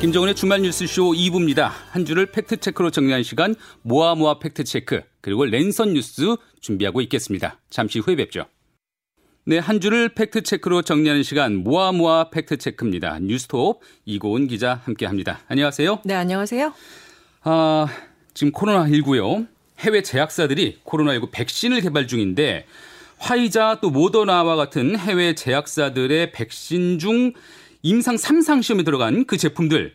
김정은의 주말 뉴스쇼 2부입니다. 한 주를 팩트체크로 정리한 시간 모아모아 팩트체크 그리고 랜선 뉴스 준비하고 있겠습니다. 잠시 후에 뵙죠. 네, 한 주를 팩트체크로 정리하는 시간 모아모아 팩트체크입니다. 뉴스톱 이고은 기자 함께합니다. 안녕하세요. 네, 안녕하세요. 아, 지금 코로나19요. 해외 제약사들이 코로나19 백신을 개발 중인데 화이자 또 모더나와 같은 해외 제약사들의 백신 중 임상 3상 시험에 들어간 그 제품들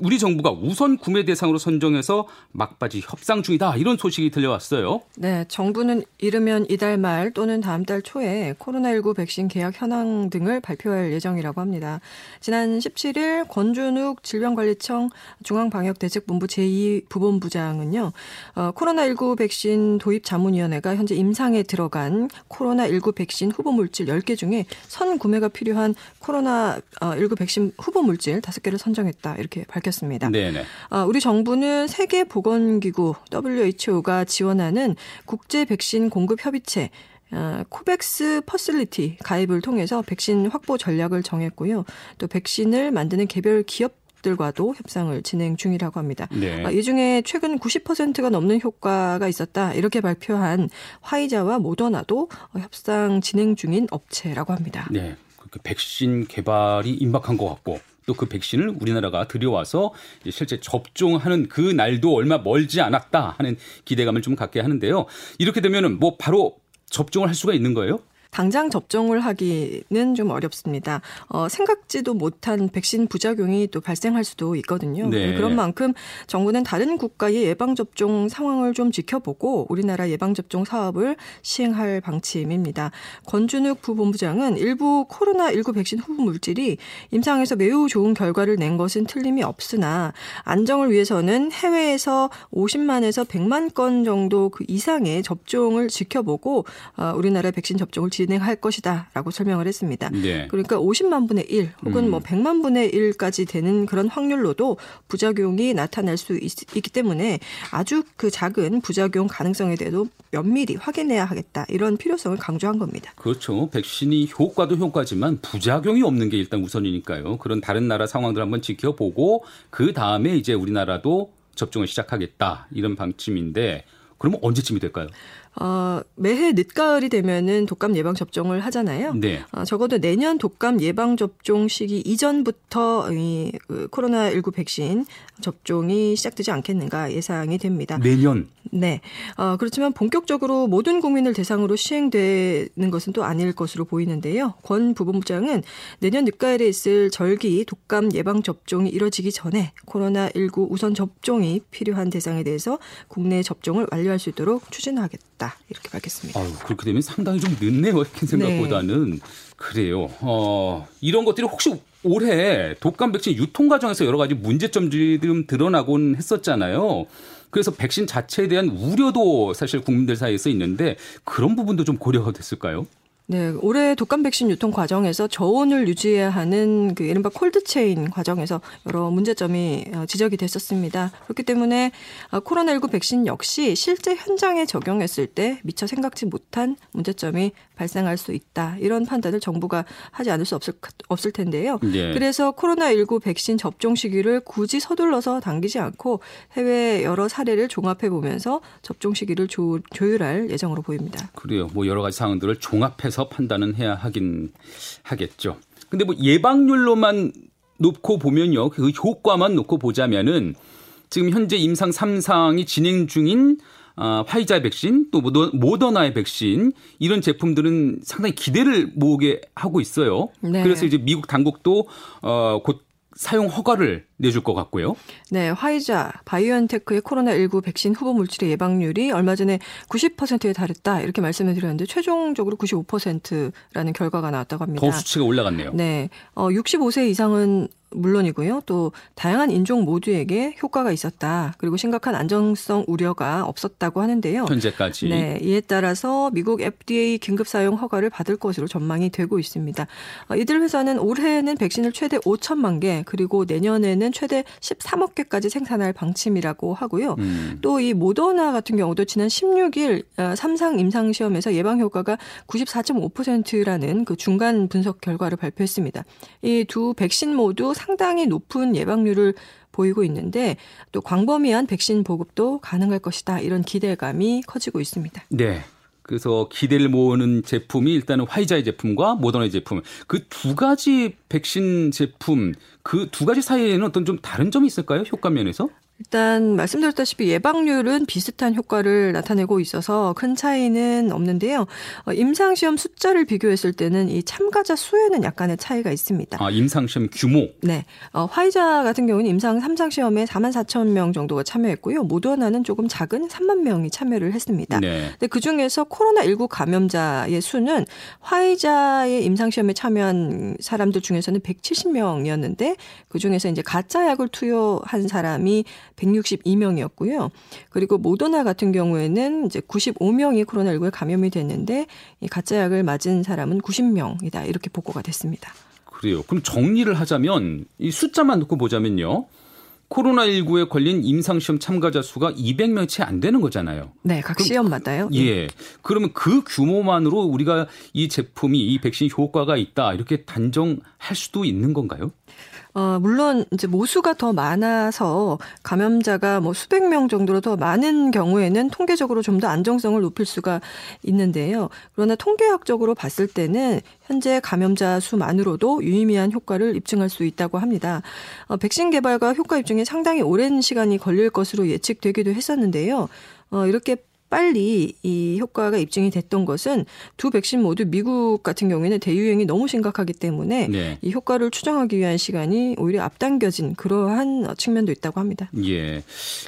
우리 정부가 우선 구매 대상으로 선정해서 막바지 협상 중이다 이런 소식이 들려왔어요. 네, 정부는 이르면 이달 말 또는 다음 달 초에 코로나19 백신 계약 현황 등을 발표할 예정이라고 합니다. 지난 17일 권준욱 질병관리청 중앙방역대책본부 제2부본부장은요, 어, 코로나19 백신 도입 자문위원회가 현재 임상에 들어간 코로나19 백신 후보 물질 10개 중에 선 구매가 필요한 코로나19 백신 후보 물질 5개를 선정했다 이렇게 밝혔습니다. 밝혔습니다. 네네. 어, 우리 정부는 세계 보건기구 WHO가 지원하는 국제 백신 공급 협의체 어, 코백스 Facility 가입을 통해서 백신 확보 전략을 정했고요. 또 백신을 만드는 개별 기업 들과도 협상을 진행 중이라고 합니다. 네. 어, 이 중에 최근 90%가 넘는 효과가 있었다 이렇게 발표한 화이자와 모더나도 협상 진행 중인 업체라고 합니다. 네, 그 백신 개발이 임박한 것 같고 또 그 백신을 우리나라가 들여와서 실제 접종하는 그 날도 얼마 멀지 않았다 하는 기대감을 좀 갖게 하는데요. 이렇게 되면은 뭐 바로 접종을 할 수가 있는 거예요? 당장 접종을 하기는 좀 어렵습니다. 어, 생각지도 못한 백신 부작용이 또 발생할 수도 있거든요. 네. 그런 만큼 정부는 다른 국가의 예방 접종 상황을 좀 지켜보고 우리나라 예방 접종 사업을 시행할 방침입니다. 권준욱 부본부장은 일부 코로나19 백신 후보 물질이 임상에서 매우 좋은 결과를 낸 것은 틀림이 없으나 안정을 위해서는 해외에서 50만에서 100만 건 정도 그 이상의 접종을 지켜보고 어, 우리나라 백신 접종을 진행할 것이다라고 설명을 했습니다. 네. 그러니까 50만 분의 1 혹은 음. 뭐 100만 분의 1까지 되는 그런 확률로도 부작용이 나타날 수 있, 기 때문에 아주 그 작은 부작용 가능성에 대해서 면밀히 확인해야 하겠다 이런 필요성을 강조한 겁니다. 그렇죠. 백신이 효과도 효과지만 부작용이 없는 게 일단 우선이니까요. 그런 다른 나라 상황들 한번 지켜보고 그 다음에 이제 우리나라도 접종을 시작하겠다 이런 방침인데 그러면 언제쯤이 될까요? 어, 매해 늦가을이 되면은 독감 예방 접종을 하잖아요. 네. 어, 적어도 내년 독감 예방 접종 시기 이전부터 이 그, 코로나 19 백신 접종이 시작되지 않겠는가 예상이 됩니다. 내년. 네. 어, 그렇지만 본격적으로 모든 국민을 대상으로 시행되는 것은 또 아닐 것으로 보이는데요. 권 부본부장은 내년 늦가을에 있을 절기 독감 예방 접종이 이뤄지기 전에 코로나 19 우선 접종이 필요한 대상에 대해서 국내 접종을 완료할 수 있도록 추진하겠다. 이렇게 밝혔습니다. 아유, 그렇게 되면 상당히 좀 늦네요. 이렇게 생각보다는. 네. 그래요. 어, 이런 것들이 혹시 올해 독감 백신 유통 과정에서 여러 가지 문제점들이 좀 드러나곤 했었잖아요. 그래서 백신 자체에 대한 우려도 사실 국민들 사이에서 있는데 그런 부분도 좀 고려가 됐을까요? 네, 올해 독감 백신 유통 과정에서 저온을 유지해야 하는 그 이른바 콜드체인 과정에서 여러 문제점이 어, 지적이 됐었습니다. 그렇기 때문에 어, 코로나19 백신 역시 실제 현장에 적용했을 때 미처 생각지 못한 문제점이 발생할 수 있다. 이런 판단을 정부가 하지 않을 수 없을, 없을 텐데요. 네. 그래서 코로나19 백신 접종 시기를 굳이 서둘러서 당기지 않고 해외 여러 사례를 종합해 보면서 접종 시기를 조, 조율할 예정으로 보입니다. 그래요. 뭐 여러 가지 상황들을 종합해서 가서 판단은 해야 하긴 하겠죠. 근데 뭐 예방률로만 놓고 보면요. 그 효과만 놓고 보자면은 지금 현재 임상 3상이 진행 중인 아, 화이자 백신 또 모더나의 백신 이런 제품들은 상당히 기대를 모으게 하고 있어요. 네. 그래서 이제 미국 당국도 어, 곧 사용 허가를 내줄 것 같고요. 네, 화이자, 바이오엔테크의 코로나19 백신 후보 물질의 예방률이 얼마 전에 90%에 달했다 이렇게 말씀을 드렸는데 최종적으로 95%라는 결과가 나왔다고 합니다. 더 수치가 올라갔네요. 네, 어, 65세 이상은 물론이고요. 또 다양한 인종 모두에게 효과가 있었다. 그리고 심각한 안정성 우려가 없었다고 하는데요. 현재까지. 네, 이에 따라서 미국 FDA 긴급 사용 허가를 받을 것으로 전망이 되고 있습니다. 어, 이들 회사는 올해는 백신을 최대 5천만 개, 그리고 내년에는 경우에는 최대 13억 개까지 생산할 방침이라고 하고요. 음. 또이 모더나 같은 경우도 지난 16일 어, 삼상 임상 시험에서 예방 효과가 94.5%라는 그 중간 분석 결과를 발표했습니다. 이 두 백신 모두 상당히 높은 예방률을 보이고 있는데 또 광범위한 백신 보급도 가능할 것이다. 이런 기대감이 커지고 있습니다. 네. 그래서 기대를 모으는 제품이 일단은 화이자의 제품과 모더나의 제품 그 두 가지 백신 제품 그 두 가지 사이에는 어떤 좀 다른 점이 있을까요? 효과 면에서? 일단 말씀드렸다시피 예방률은 비슷한 효과를 나타내고 있어서 큰 차이는 없는데요. 어, 임상시험 숫자를 비교했을 때는 이 참가자 수에는 약간의 차이가 있습니다. 아, 임상시험 규모. 네. 어, 화이자 같은 경우는 임상 3상 시험에 4만 4천 명 정도가 참여했고요. 모더나는 조금 작은 3만 명이 참여를 했습니다. 네. 근데 그 중에서 코로나19 감염자의 수는 화이자의 임상시험에 참여한 사람들 중에서는 170명이었는데 그 중에서 이제 가짜 약을 투여한 사람이 162명이었고요. 그리고 모더나 같은 경우에는 이제 95명이 코로나19에 감염이 됐는데 이 가짜 약을 맞은 사람은 90명이다. 이렇게 보고가 됐습니다. 그래요. 그럼 정리를 하자면 이 숫자만 놓고 보자면요. 코로나19에 걸린 임상시험 참가자 수가 200명 채 안 되는 거잖아요. 네, 각 시험마다요. 예. 그러면 그 규모만으로 우리가 이 제품이 이 백신 효과가 있다 이렇게 단정할 수도 있는 건가요? 어, 물론 이제 모수가 더 많아서 감염자가 뭐 수백 명 정도로 더 많은 경우에는 통계적으로 좀 더 안정성을 높일 수가 있는데요. 그러나 통계학적으로 봤을 때는 현재 감염자 수만으로도 유의미한 효과를 입증할 수 있다고 합니다. 어, 백신 개발과 효과 입증에 상당히 오랜 시간이 걸릴 것으로 예측되기도 했었는데요. 어, 이렇게 빨리 이 효과가 입증이 됐던 것은 두 백신 모두 미국 같은 경우에는 대유행이 너무 심각하기 때문에 네. 이 효과를 추정하기 위한 시간이 오히려 앞당겨진 그러한 측면도 있다고 합니다. 예.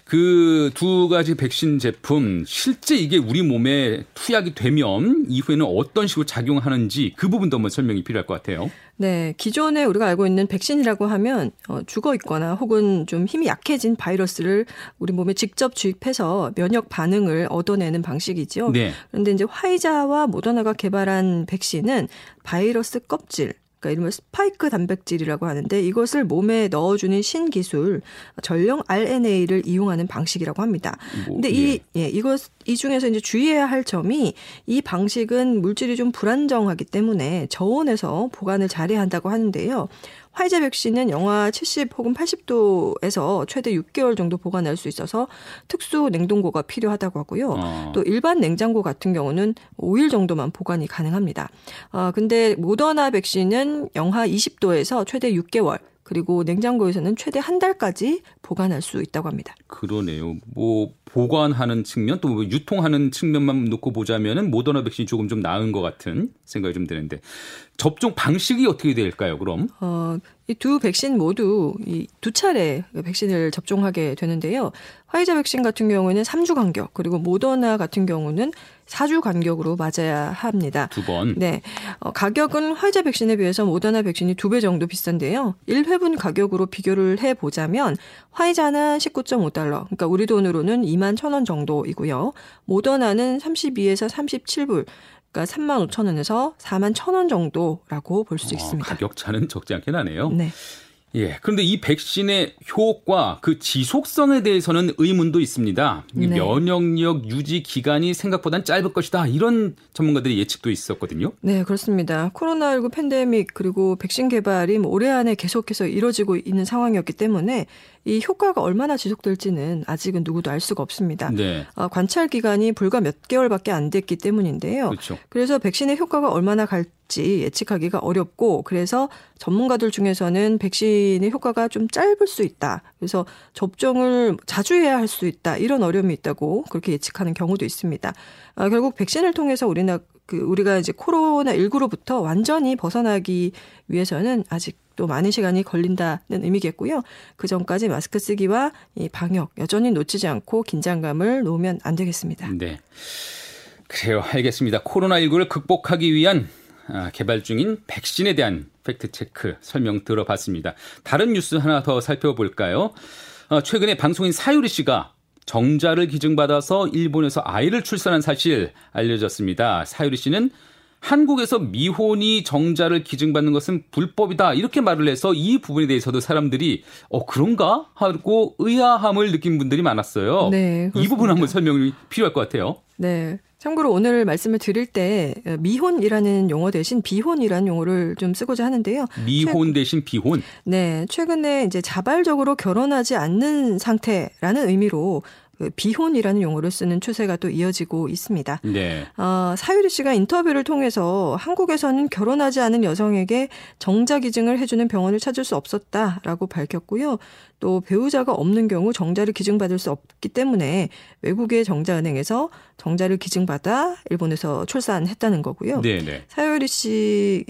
그 두 가지 백신 제품 실제 이게 우리 몸에 투약이 되면 이후에는 어떤 식으로 작용하는지 그 부분도 한번 설명이 필요할 것 같아요. 네, 기존에 우리가 알고 있는 백신이라고 하면 어, 죽어 있거나 혹은 좀 힘이 약해진 바이러스를 우리 몸에 직접 주입해서 면역 반응을 얻어내는 방식이죠. 네. 그런데 이제 화이자와 모더나가 개발한 백신은 바이러스 껍질 그러니까 이름을 스파이크 단백질이라고 하는데 이것을 몸에 넣어주는 신기술 전령 RNA를 이용하는 방식이라고 합니다. 뭐, 근데 이 예, 이것 이 중에서 이제 주의해야 할 점이 이 방식은 물질이 좀 불안정하기 때문에 저온에서 보관을 잘해야 한다고 하는데요. 화이자 백신은 영하 70 혹은 80도에서 최대 6개월 정도 보관할 수 있어서 특수 냉동고가 필요하다고 하고요. 어. 또 일반 냉장고 같은 경우는 5일 정도만 보관이 가능합니다. 아, 근데 모더나 백신은 영하 20도에서 최대 6개월 그리고 냉장고에서는 최대 한 달까지 보관할 수 있다고 합니다. 그러네요. 뭐 보관하는 측면 또 뭐 유통하는 측면만 놓고 보자면은 모더나 백신이 조금 좀 나은 것 같은 생각이 좀 드는데 접종 방식이 어떻게 될까요? 그럼 어, 이 두 백신 모두 이 두 차례 백신을 접종하게 되는데요. 화이자 백신 같은 경우는 3주 간격, 그리고 모더나 같은 경우는 4주 간격으로 맞아야 합니다. 두 번. 네. 어, 가격은 화이자 백신에 비해서 모더나 백신이 두 배 정도 비싼데요. 1회분 가격으로 비교를 해 보자면 화이자는 19.5달러, 그러니까 우리 돈으로는 2만 1,000원 정도이고요. 모더나는 32에서 37불, 그러니까 3만 5천 원에서 4만 1천 원 정도라고 볼수 어, 있습니다. 가격 차는 적지 않게 나네요. 네. 예. 그런데 이 백신의 효과, 그 지속성에 대해서는 의문도 있습니다. 이 네. 면역력 유지 기간이 생각보단 짧을 것이다. 이런 전문가들의 예측도 있었거든요. 네, 그렇습니다. 코로나19 팬데믹 그리고 백신 개발이 뭐 올해 안에 계속해서 이뤄지고 있는 상황이었기 때문에 이 효과가 얼마나 지속될지는 아직은 누구도 알 수가 없습니다. 네. 어, 관찰 기간이 불과 몇 개월밖에 안 됐기 때문인데요. 그렇죠. 그래서 백신의 효과가 얼마나 갈지 예측하기가 어렵고 그래서 전문가들 중에서는 백신의 효과가 좀 짧을 수 있다. 그래서 접종을 자주 해야 할 수 있다. 이런 어려움이 있다고 그렇게 예측하는 경우도 있습니다. 아, 결국 백신을 통해서 우리나 그 우리가 이제 코로나 19로부터 완전히 벗어나기 위해서는 아직 또 많은 시간이 걸린다는 의미겠고요. 그 전까지 마스크 쓰기와 이 방역 여전히 놓치지 않고 긴장감을 놓으면 안 되겠습니다. 네. 그래요. 알겠습니다. 코로나19를 극복하기 위한 아, 개발 중인 백신에 대한 팩트체크 설명 들어봤습니다. 다른 뉴스 하나 더 살펴볼까요? 아, 최근에 방송인 사유리 씨가 정자를 기증받아서 일본에서 아이를 출산한 사실 알려졌습니다. 사유리 씨는 한국에서 미혼이 정자를 기증받는 것은 불법이다 이렇게 말을 해서 이 부분에 대해서도 사람들이 어 그런가 하고 의아함을 느낀 분들이 많았어요. 네, 이 부분 한번 설명이 필요할 것 같아요. 네. 참고로 오늘 말씀을 드릴 때 미혼이라는 용어 대신 비혼이라는 용어를 좀 쓰고자 하는데요. 미혼 대신 비혼? 네. 최근에 이제 자발적으로 결혼하지 않는 상태라는 의미로 그 비혼이라는 용어를 쓰는 추세가 또 이어지고 있습니다. 네. 어, 사유리 씨가 인터뷰를 통해서 한국에서는 결혼하지 않은 여성에게 정자 기증을 해주는 병원을 찾을 수 없었다라고 밝혔고요. 또 배우자가 없는 경우 정자를 기증받을 수 없기 때문에 외국의 정자은행에서 정자를 기증받아 일본에서 출산했다는 거고요. 네네. 네. 사유리 씨의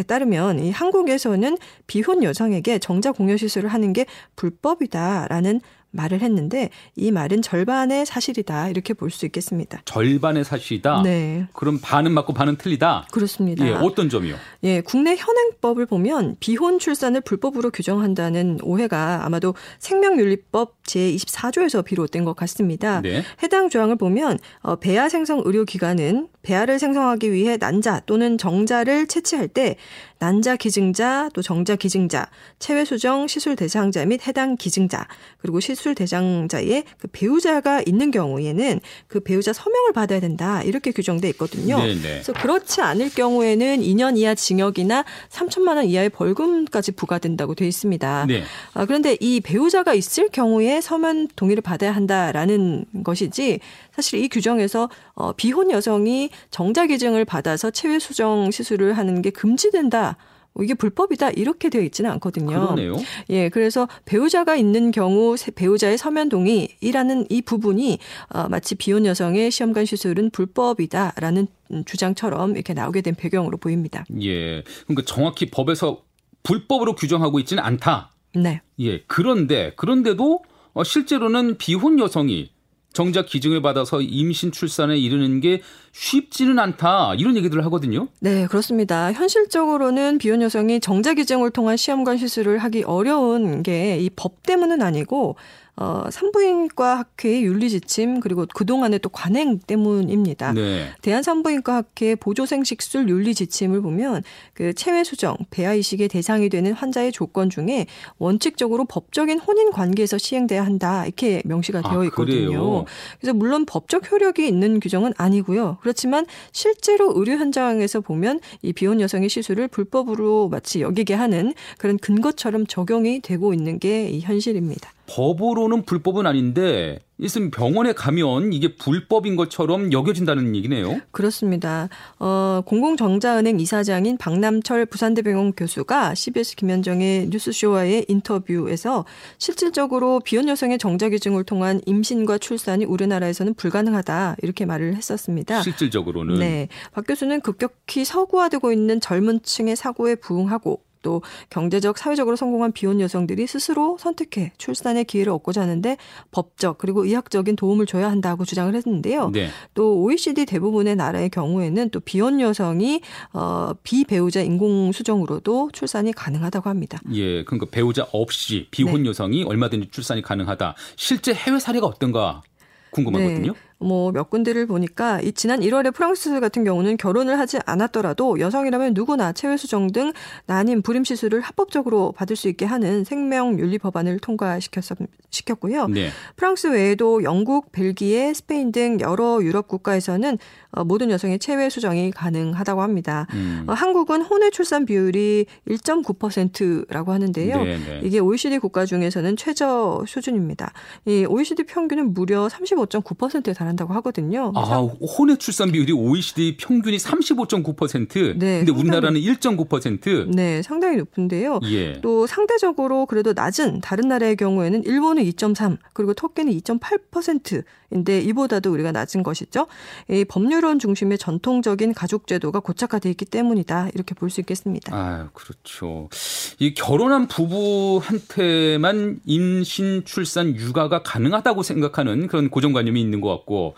에 따르면 이 한국에서는 비혼 여성에게 정자 공여 시술을 하는 게 불법이다라는 말을 했는데 이 말은 절반의 사실이다 이렇게 볼 수 있겠습니다. 절반의 사실이다. 네. 그럼 반은 맞고 반은 틀리다. 그렇습니다. 예, 어떤 점이요? 예, 국내 현행법을 보면 비혼 출산을 불법으로 규정한다는 오해가 아마도 생명윤리법 제24조에서 비롯된 것 같습니다. 네. 해당 조항을 보면 어, 배아 생성 의료 기관은 배아를 생성하기 위해 난자 또는 정자를 채취할 때 난자 기증자 또 정자 기증자, 체외 수정 시술 대상자 및 해당 기증자 그리고 시술 대상자의 그 배우자가 있는 경우에는 그 배우자 서명을 받아야 된다 이렇게 규정돼 있거든요. 네네. 네. 그래서 그렇지 않을 경우에는 2년 이하 징역이나 3천만 원 이하의 벌금까지 부과된다고 돼 있습니다. 네. 아, 그런데 이 배우자가 있을 경우에 서면 동의를 받아야 한다라는 것이지 사실 이 규정에서 어, 비혼 여성이 정자 기증을 받아서 체외 수정 시술을 하는 게 금지된다. 뭐 이게 불법이다 이렇게 되어 있지는 않거든요. 그러네요. 예, 그래서 배우자가 있는 경우 배우자의 서면 동의이라는 이 부분이 어, 마치 비혼 여성의 시험관 시술은 불법이다라는 주장처럼 이렇게 나오게 된 배경으로 보입니다. 예, 그러니까 정확히 법에서 불법으로 규정하고 있지는 않다. 네. 예, 그런데 그런데도 어, 실제로는 비혼 여성이 정작 기증을 받아서 임신 출산에 이르는 게 쉽지는 않다 이런 얘기들을 하거든요. 네, 그렇습니다. 현실적으로는 비혼 여성이 정자 기증을 통한 시험관 시술을 하기 어려운 게 이 법 때문은 아니고 어, 산부인과 학회의 윤리 지침 그리고 그동안의 또 관행 때문입니다. 네. 대한산부인과 학회 보조생식술 윤리 지침을 보면 그 체외 수정, 배아 이식의 대상이 되는 환자의 조건 중에 원칙적으로 법적인 혼인 관계에서 시행돼야 한다. 이렇게 명시가 되어 아, 있거든요. 아, 그래서 물론 법적 효력이 있는 규정은 아니고요. 그렇지만 실제로 의료 현장에서 보면 이 비혼 여성의 시술을 불법으로 마치 여기게 하는 그런 근거처럼 적용이 되고 있는 게 이 현실입니다. 법으로는 불법은 아닌데 있으면 병원에 가면 이게 불법인 것처럼 여겨진다는 얘기네요. 그렇습니다. 어, 공공정자은행 이사장인 박남철 부산대병원 교수가 CBS 김현정의 뉴스쇼와의 인터뷰에서 실질적으로 비혼 여성의 정자 기증을 통한 임신과 출산이 우리나라에서는 불가능하다 이렇게 말을 했었습니다. 실질적으로는 네. 박 교수는 급격히 서구화되고 있는 젊은 층의 사고에 부응하고 또 경제적, 사회적으로 성공한 비혼 여성들이 스스로 선택해 출산의 기회를 얻고자 하는데 법적 그리고 의학적인 도움을 줘야 한다고 주장을 했는데요. 네. 또 OECD 대부분의 나라의 경우에는 또 비혼 여성이 어 비배우자 인공 수정으로도 출산이 가능하다고 합니다. 예, 그러니까 배우자 없이 비혼 네. 여성이 얼마든지 출산이 가능하다. 실제 해외 사례가 어떤가 궁금하거든요. 네. 뭐 몇 군데를 보니까 이 지난 1월에 프랑스 같은 경우는 결혼을 하지 않았더라도 여성이라면 누구나 체외 수정 등 난임 불임 시술을 합법적으로 받을 수 있게 하는 생명 윤리 법안을 통과시켰고요. 네. 프랑스 외에도 영국, 벨기에, 스페인 등 여러 유럽 국가에서는 어, 모든 여성의 체외 수정이 가능하다고 합니다. 음. 어, 한국은 혼외 출산 비율이 1.9%라고 하는데요. 네네. 네. 이게 OECD 국가 중에서는 최저 수준입니다. 이 OECD 평균은 무려 35.9%에 달 한다고 하거든요. 아, 혼외 출산 비율이 OECD 평균이 35.9%. 네, 근데 우리나라는 1.9%. 네, 상당히 높은데요. 예. 또 상대적으로 그래도 낮은 다른 나라의 경우에는 일본은 2.3, 그리고 터키는 2.8% 인데 이보다도 우리가 낮은 것이죠. 이 법률론 중심의 전통적인 가족 제도가 고착화돼 있기 때문이다. 이렇게 볼 수 있겠습니다. 아, 그렇죠. 이 결혼한 부부한테만 임신, 출산, 육아가 가능하다고 생각하는 그런 고정관념이 있는 것 같고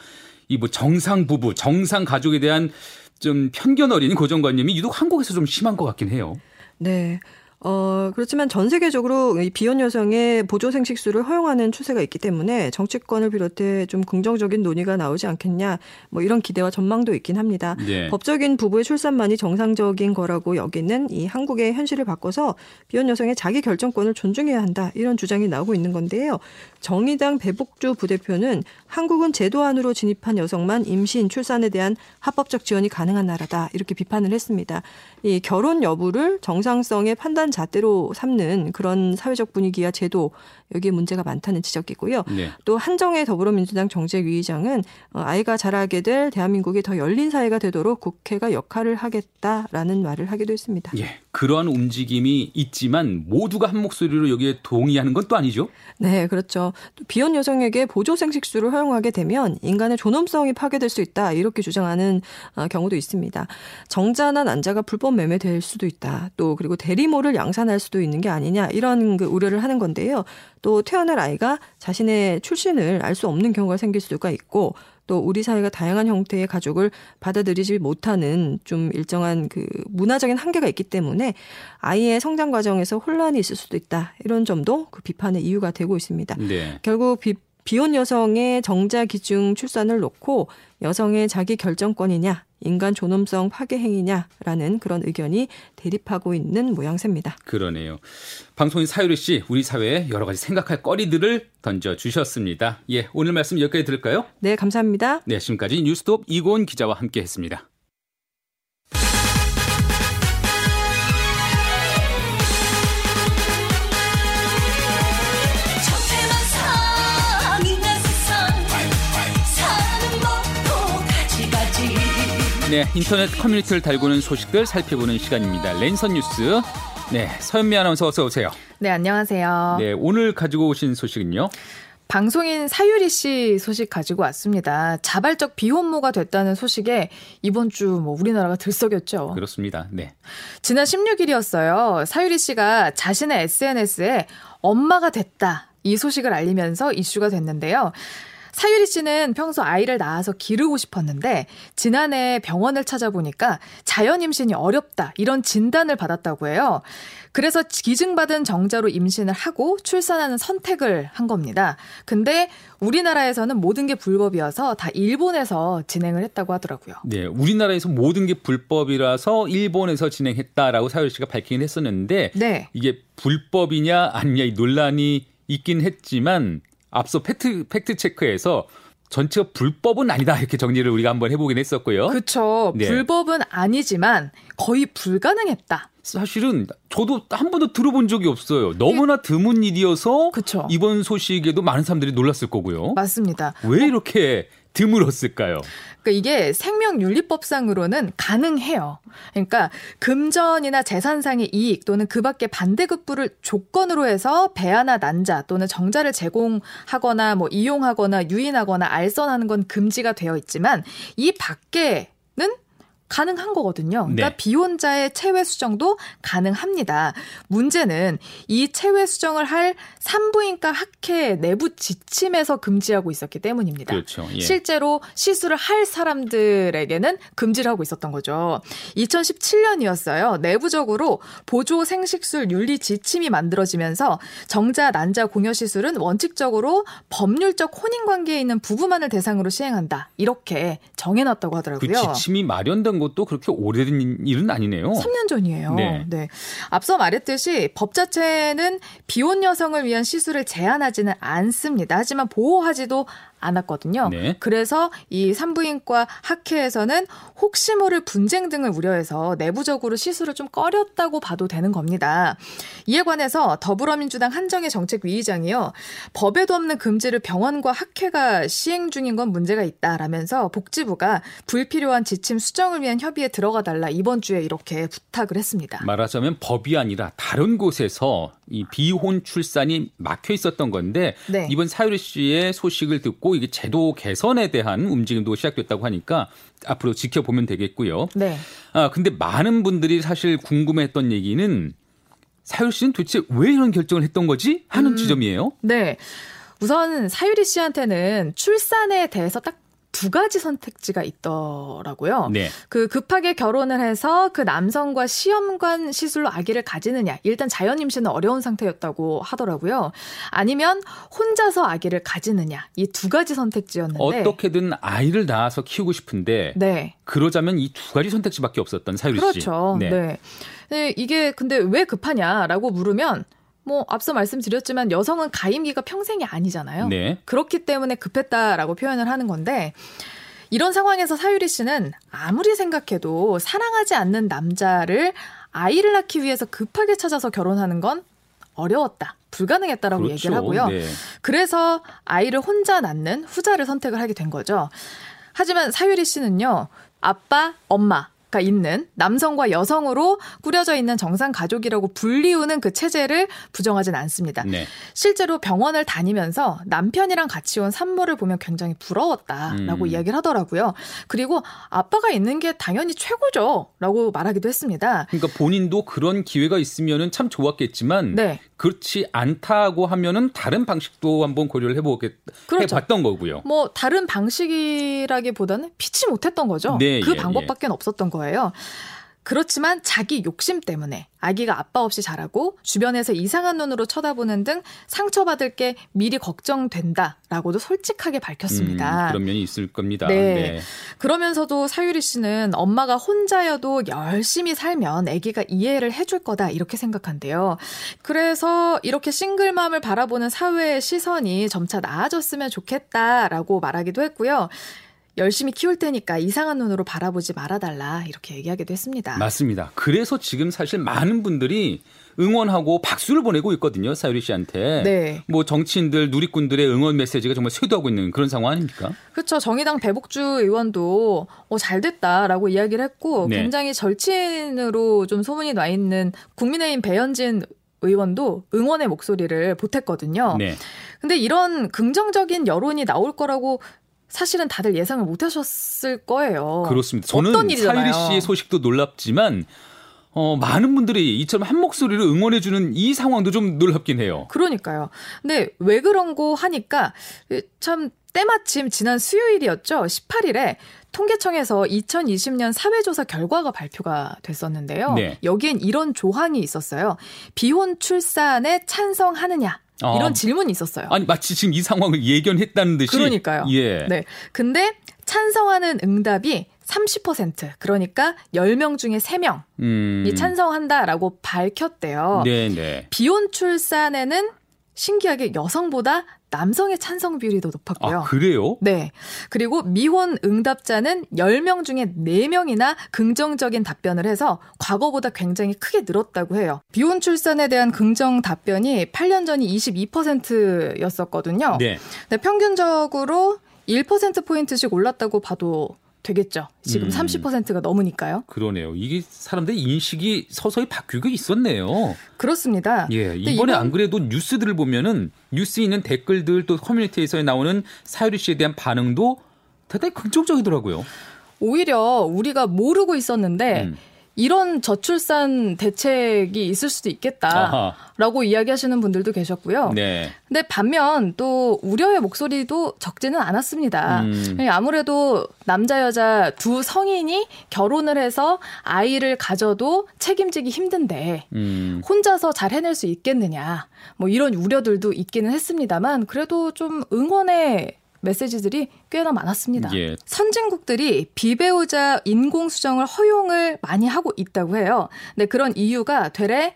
이 뭐 정상 부부, 정상 가족에 대한 좀 편견 어린 고정관념이 유독 한국에서 좀 심한 것 같긴 해요. 네. 어, 그렇지만 전 세계적으로 이 비혼 여성의 보조 생식수를 허용하는 추세가 있기 때문에 정치권을 비롯해 좀 긍정적인 논의가 나오지 않겠냐 뭐 이런 기대와 전망도 있긴 합니다. 네. 법적인 부부의 출산만이 정상적인 거라고 여기는 이 한국의 현실을 바꿔서 비혼 여성의 자기 결정권을 존중해야 한다 이런 주장이 나오고 있는 건데요. 정의당 배복주 부대표는 한국은 제도 안으로 진입한 여성만 임신, 출산에 대한 합법적 지원이 가능한 나라다 이렇게 비판을 했습니다. 이 결혼 여부를 정상성의 판단 잣대로 삼는 그런 사회적 분위기와 제도 여기에 문제가 많다는 지적이고요. 네. 또 한정혜 더불어민주당 정책위의장은 어, 아이가 자라게 될 대한민국이 더 열린 사회가 되도록 국회가 역할을 하겠다라는 말을 하기도 했습니다. 예, 그러한 움직임이 있지만 모두가 한 목소리로 여기에 동의하는 건 또 아니죠? 네, 그렇죠. 비혼 여성에게 보조 생식수를 허용하게 되면 인간의 존엄성이 파괴될 수 있다 이렇게 주장하는 어, 경우도 있습니다. 정자나 난자가 불법 매매될 수도 있다. 또 그리고 대리모를 양산할 수도 있는 게 아니냐 이런 그 우려를 하는 건데요. 또 태어날 아이가 자신의 출신을 알 수 없는 경우가 생길 수가 있고 또 우리 사회가 다양한 형태의 가족을 받아들이지 못하는 좀 일정한 그 문화적인 한계가 있기 때문에 아이의 성장 과정에서 혼란이 있을 수도 있다. 이런 점도 그 비판의 이유가 되고 있습니다. 네. 결국 비, 비혼 여성의 정자 기중 출산을 놓고 여성의 자기 결정권이냐 인간 존엄성 파괴 행위냐라는 그런 의견이 대립하고 있는 모양새입니다. 그러네요. 방송인 사유리 씨, 우리 사회에 여러 가지 생각할 거리들을 던져 주셨습니다. 예, 오늘 말씀 여기까지 들을까요? 네, 감사합니다. 네, 지금까지 뉴스톱 이고은 기자와 함께했습니다. 네, 인터넷 커뮤니티를 달구는 소식들 살펴보는 시간입니다. 랜선 뉴스. 네, 서현미 아나운서 어서 오세요. 네, 안녕하세요. 네, 오늘 가지고 오신 소식은요? 방송인 사유리 씨 소식 가지고 왔습니다. 자발적 비혼모가 됐다는 소식에 이번 주 뭐 우리나라가 들썩였죠. 그렇습니다. 네. 지난 16일이었어요. 사유리 씨가 자신의 SNS에 엄마가 됐다. 이 소식을 알리면서 이슈가 됐는데요. 사유리 씨는 평소 아이를 낳아서 기르고 싶었는데 지난해 병원을 찾아보니까 자연 임신이 어렵다 이런 진단을 받았다고 해요. 그래서 기증받은 정자로 임신을 하고 출산하는 선택을 한 겁니다. 근데 우리나라에서는 모든 게 불법이어서 다 일본에서 진행을 했다고 하더라고요. 네, 우리나라에서 모든 게 불법이라서 일본에서 진행했다라고 사유리 씨가 밝히긴 했었는데 네. 이게 불법이냐 아니냐 이 논란이 있긴 했지만 앞서 팩트 팩트 체크에서 전체가 불법은 아니다 이렇게 정리를 우리가 한번 해보긴 했었고요. 그렇죠. 네. 불법은 아니지만 거의 불가능했다. 사실은 저도 한 번도 들어본 적이 없어요. 너무나 드문 일이어서 그쵸. 이번 소식에도 많은 사람들이 놀랐을 거고요. 맞습니다. 왜 이렇게 드물었을까요? 그러니까 이게 생명윤리법상으로는 가능해요. 그러니까 금전이나 재산상의 이익 또는 그 밖에 반대급부를 조건으로 해서 배아나 난자 또는 정자를 제공하거나 뭐 이용하거나 유인하거나 알선하는 건 금지가 되어 있지만 이 밖에는 가능한 거거든요. 그러니까 네. 비혼자의 체외 수정도 가능합니다. 문제는 이 체외 수정을 할 산부인과 학회 내부 지침에서 금지하고 있었기 때문입니다. 그렇죠. 예. 실제로 시술을 할 사람들에게는 금지를 하고 있었던 거죠. 2017년이었어요. 내부적으로 보조 생식술 윤리 지침이 만들어지면서 정자 난자 공여 시술은 원칙적으로 법률적 혼인 관계에 있는 부부만을 대상으로 시행한다. 이렇게 정해놨다고 하더라고요. 그 지침이 마련된 것도 그렇게 오래된 일은 아니네요. 3년 전이에요. 네. 네. 앞서 말했듯이 법 자체는 비혼 여성을 위한 시술을 제한하지는 않습니다. 하지만 보호하지도 않았거든요. 네. 그래서 이 산부인과 학회에서는 혹시 모를 분쟁 등을 우려해서 내부적으로 시술을 좀 꺼렸다고 봐도 되는 겁니다. 이에 관해서 더불어민주당 한정희 정책위의장이요. 법에도 없는 금지를 병원과 학회가 시행 중인 건 문제가 있다라면서 복지부가 불필요한 지침 수정을 위한 협의에 들어가 달라 이번 주에 이렇게 부탁을 했습니다. 말하자면 법이 아니라 다른 곳에서 이 비혼 출산이 막혀 있었던 건데 네. 이번 사유리 씨의 소식을 듣고 이게 제도 개선에 대한 움직임도 시작됐다고 하니까 앞으로 지켜보면 되겠고요. 네. 아 근데 많은 분들이 사실 궁금했던 얘기는 사유리 씨는 도대체 왜 이런 결정을 했던 거지 하는 음, 지점이에요. 네. 우선 사유리 씨한테는 출산에 대해서 딱 두 가지 선택지가 있더라고요. 네. 그 급하게 결혼을 해서 그 남성과 시험관 시술로 아기를 가지느냐. 일단 자연 임신은 어려운 상태였다고 하더라고요. 아니면 혼자서 아기를 가지느냐. 이 두 가지 선택지였는데 어떻게든 아이를 낳아서 키우고 싶은데 네. 그러자면 이 두 가지 선택지밖에 없었던 사유리 씨. 그렇죠. 네. 네. 네. 이게 근데 왜 급하냐라고 물으면 뭐 앞서 말씀드렸지만 여성은 가임기가 평생이 아니잖아요. 네. 그렇기 때문에 급했다라고 표현을 하는 건데 이런 상황에서 사유리 씨는 아무리 생각해도 사랑하지 않는 남자를 아이를 낳기 위해서 급하게 찾아서 결혼하는 건 어려웠다. 불가능했다라고 그렇죠. 얘기를 하고요. 네. 그래서 아이를 혼자 낳는 후자를 선택을 하게 된 거죠. 하지만 사유리 씨는요. 아빠, 엄마 가 있는 남성과 여성으로 꾸려져 있는 정상 가족이라고 불리우는 그 체제를 부정하진 않습니다. 네. 실제로 병원을 다니면서 남편이랑 같이 온 산모를 보면 굉장히 부러웠다라고 음. 이야기를 하더라고요. 그리고 아빠가 있는 게 당연히 최고죠라고 말하기도 했습니다. 그러니까 본인도 그런 기회가 있으면은 참 좋았겠지만 네. 그렇지 않다고 하면은 다른 방식도 한번 고려를 해보겠 그렇죠. 해봤던 거고요. 뭐 다른 방식이라기보다는 피치 못했던 거죠. 네, 그 예, 방법밖에 예. 없었던 거예요. 그렇지만 자기 욕심 때문에 아기가 아빠 없이 자라고 주변에서 이상한 눈으로 쳐다보는 등 상처받을 게 미리 걱정된다라고도 솔직하게 밝혔습니다. 음, 그런 면이 있을 겁니다. 네. 네. 그러면서도 사유리 씨는 엄마가 혼자여도 열심히 살면 아기가 이해를 해줄 거다 이렇게 생각한대요. 그래서 이렇게 싱글맘을 바라보는 사회의 시선이 점차 나아졌으면 좋겠다라고 말하기도 했고요. 열심히 키울 테니까 이상한 눈으로 바라보지 말아달라 이렇게 얘기하기도 했습니다. 맞습니다. 그래서 지금 사실 많은 분들이 응원하고 박수를 보내고 있거든요. 사유리 씨한테. 네. 뭐 정치인들, 누리꾼들의 응원 메시지가 정말 쇄도하고 있는 그런 상황 아닙니까? 그렇죠. 정의당 배복주 의원도 어, 잘 됐다라고 이야기를 했고 네. 굉장히 절친으로 좀 소문이 나 있는 국민의힘 배현진 의원도 응원의 목소리를 보탰거든요. 네. 근데 이런 긍정적인 여론이 나올 거라고 사실은 다들 예상을 못 하셨을 거예요. 그렇습니다. 저는 사유리 씨의 소식도 놀랍지만 어, 많은 분들이 이처럼 한 목소리를 응원해주는 이 상황도 좀 놀랍긴 해요. 그러니까요. 근데 왜 그런 거 하니까 참 때마침 지난 수요일이었죠. 18일에 통계청에서 2020년 사회조사 결과가 발표가 됐었는데요. 네. 여기엔 이런 조항이 있었어요. 비혼 출산에 찬성하느냐. 아. 이런 질문이 있었어요. 아니 마치 지금 이 상황을 예견했다는 듯이. 그러니까요. 예. 네. 근데 찬성하는 응답이 30% 그러니까 10명 중에 3명이 음. 찬성한다라고 밝혔대요. 네네. 네. 비혼 출산에는 신기하게 여성보다 남성의 찬성 비율이 더 높았고요. 아, 그래요? 네. 그리고 미혼 응답자는 10명 중에 4명이나 긍정적인 답변을 해서 과거보다 굉장히 크게 늘었다고 해요. 비혼 출산에 대한 긍정 답변이 8년 전이 22%였었거든요. 네. 근데 평균적으로 1%포인트씩 올랐다고 봐도 되겠죠. 지금 음. 30%가 넘으니까요. 그러네요. 이게 사람들의 인식이 서서히 바뀌고 있었네요. 그렇습니다. 예, 이번에 이번... 안 그래도 뉴스들을 보면은 뉴스에 있는 댓글들 또 커뮤니티에서 나오는 사유리 씨에 대한 반응도 대단히 긍정적이더라고요. 오히려 우리가 모르고 있었는데 음. 이런 저출산 대책이 있을 수도 있겠다라고 아하. 이야기하시는 분들도 계셨고요. 네. 근데 반면 또 우려의 목소리도 적지는 않았습니다. 음. 아무래도 남자 여자 두 성인이 결혼을 해서 아이를 가져도 책임지기 힘든데 음. 혼자서 잘 해낼 수 있겠느냐. 뭐 이런 우려들도 있기는 했습니다만 그래도 좀 응원의 메시지들이 꽤나 많았습니다. 예. 선진국들이 비배우자 인공수정을 허용을 많이 하고 있다고 해요. 근데 그런 이유가 되레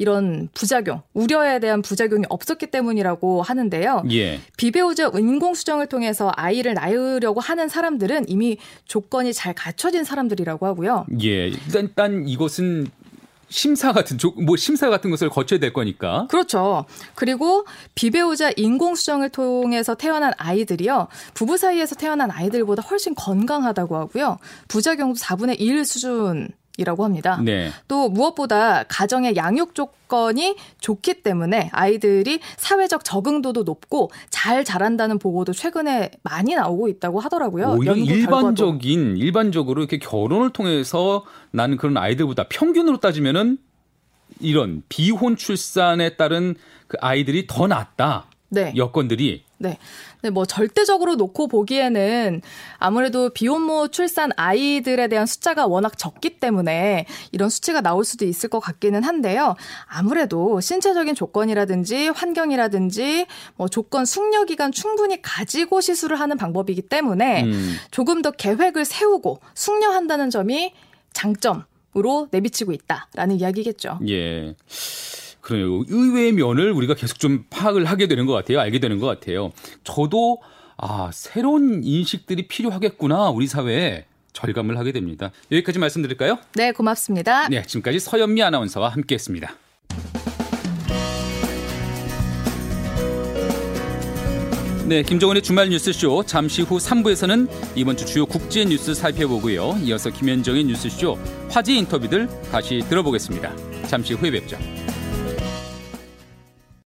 이런 부작용, 우려에 대한 부작용이 없었기 때문이라고 하는데요. 예. 비배우자 인공수정을 통해서 아이를 낳으려고 하는 사람들은 이미 조건이 잘 갖춰진 사람들이라고 하고요. 예. 일단 이것은 심사 같은 뭐 심사 같은 것을 거쳐야 될 거니까. 그렇죠. 그리고 비배우자 인공수정을 통해서 태어난 아이들이요. 부부 사이에서 태어난 아이들보다 훨씬 건강하다고 하고요. 부작용도 4분의 1 수준 이라고 합니다. 네. 또 무엇보다 가정의 양육 조건이 좋기 때문에 아이들이 사회적 적응도도 높고 잘 자란다는 보고도 최근에 많이 나오고 있다고 하더라고요. 오히려 일반적인 결과도. 일반적으로 이렇게 결혼을 통해서 난 그런 아이들보다 평균으로 따지면은 이런 비혼 출산에 따른 그 아이들이 더 낫다. 네. 여건들이 네. 네, 뭐 절대적으로 놓고 보기에는 아무래도 비혼모 출산 아이들에 대한 숫자가 워낙 적기 때문에 이런 수치가 나올 수도 있을 것 같기는 한데요. 아무래도 신체적인 조건이라든지 환경이라든지 뭐 조건 숙려 기간 충분히 가지고 시술을 하는 방법이기 때문에 음. 조금 더 계획을 세우고 숙려한다는 점이 장점 으로 내비치고 있다라는 이야기겠죠. 예. 그래요. 의외의 면을 우리가 계속 좀 파악을 하게 되는 것 같아요. 알게 되는 것 같아요. 저도 아, 새로운 인식들이 필요하겠구나, 우리 사회에. 절감을 하게 됩니다. 여기까지 말씀드릴까요? 네, 고맙습니다. 네, 지금까지 서현미 아나운서와 함께 했습니다. 네, 김정은의 주말 뉴스쇼 잠시 후 3부에서는 이번 주 주요 국제 뉴스 살펴보고요. 이어서 김현정의 뉴스쇼 화제 인터뷰들 다시 들어보겠습니다. 잠시 후에 뵙죠.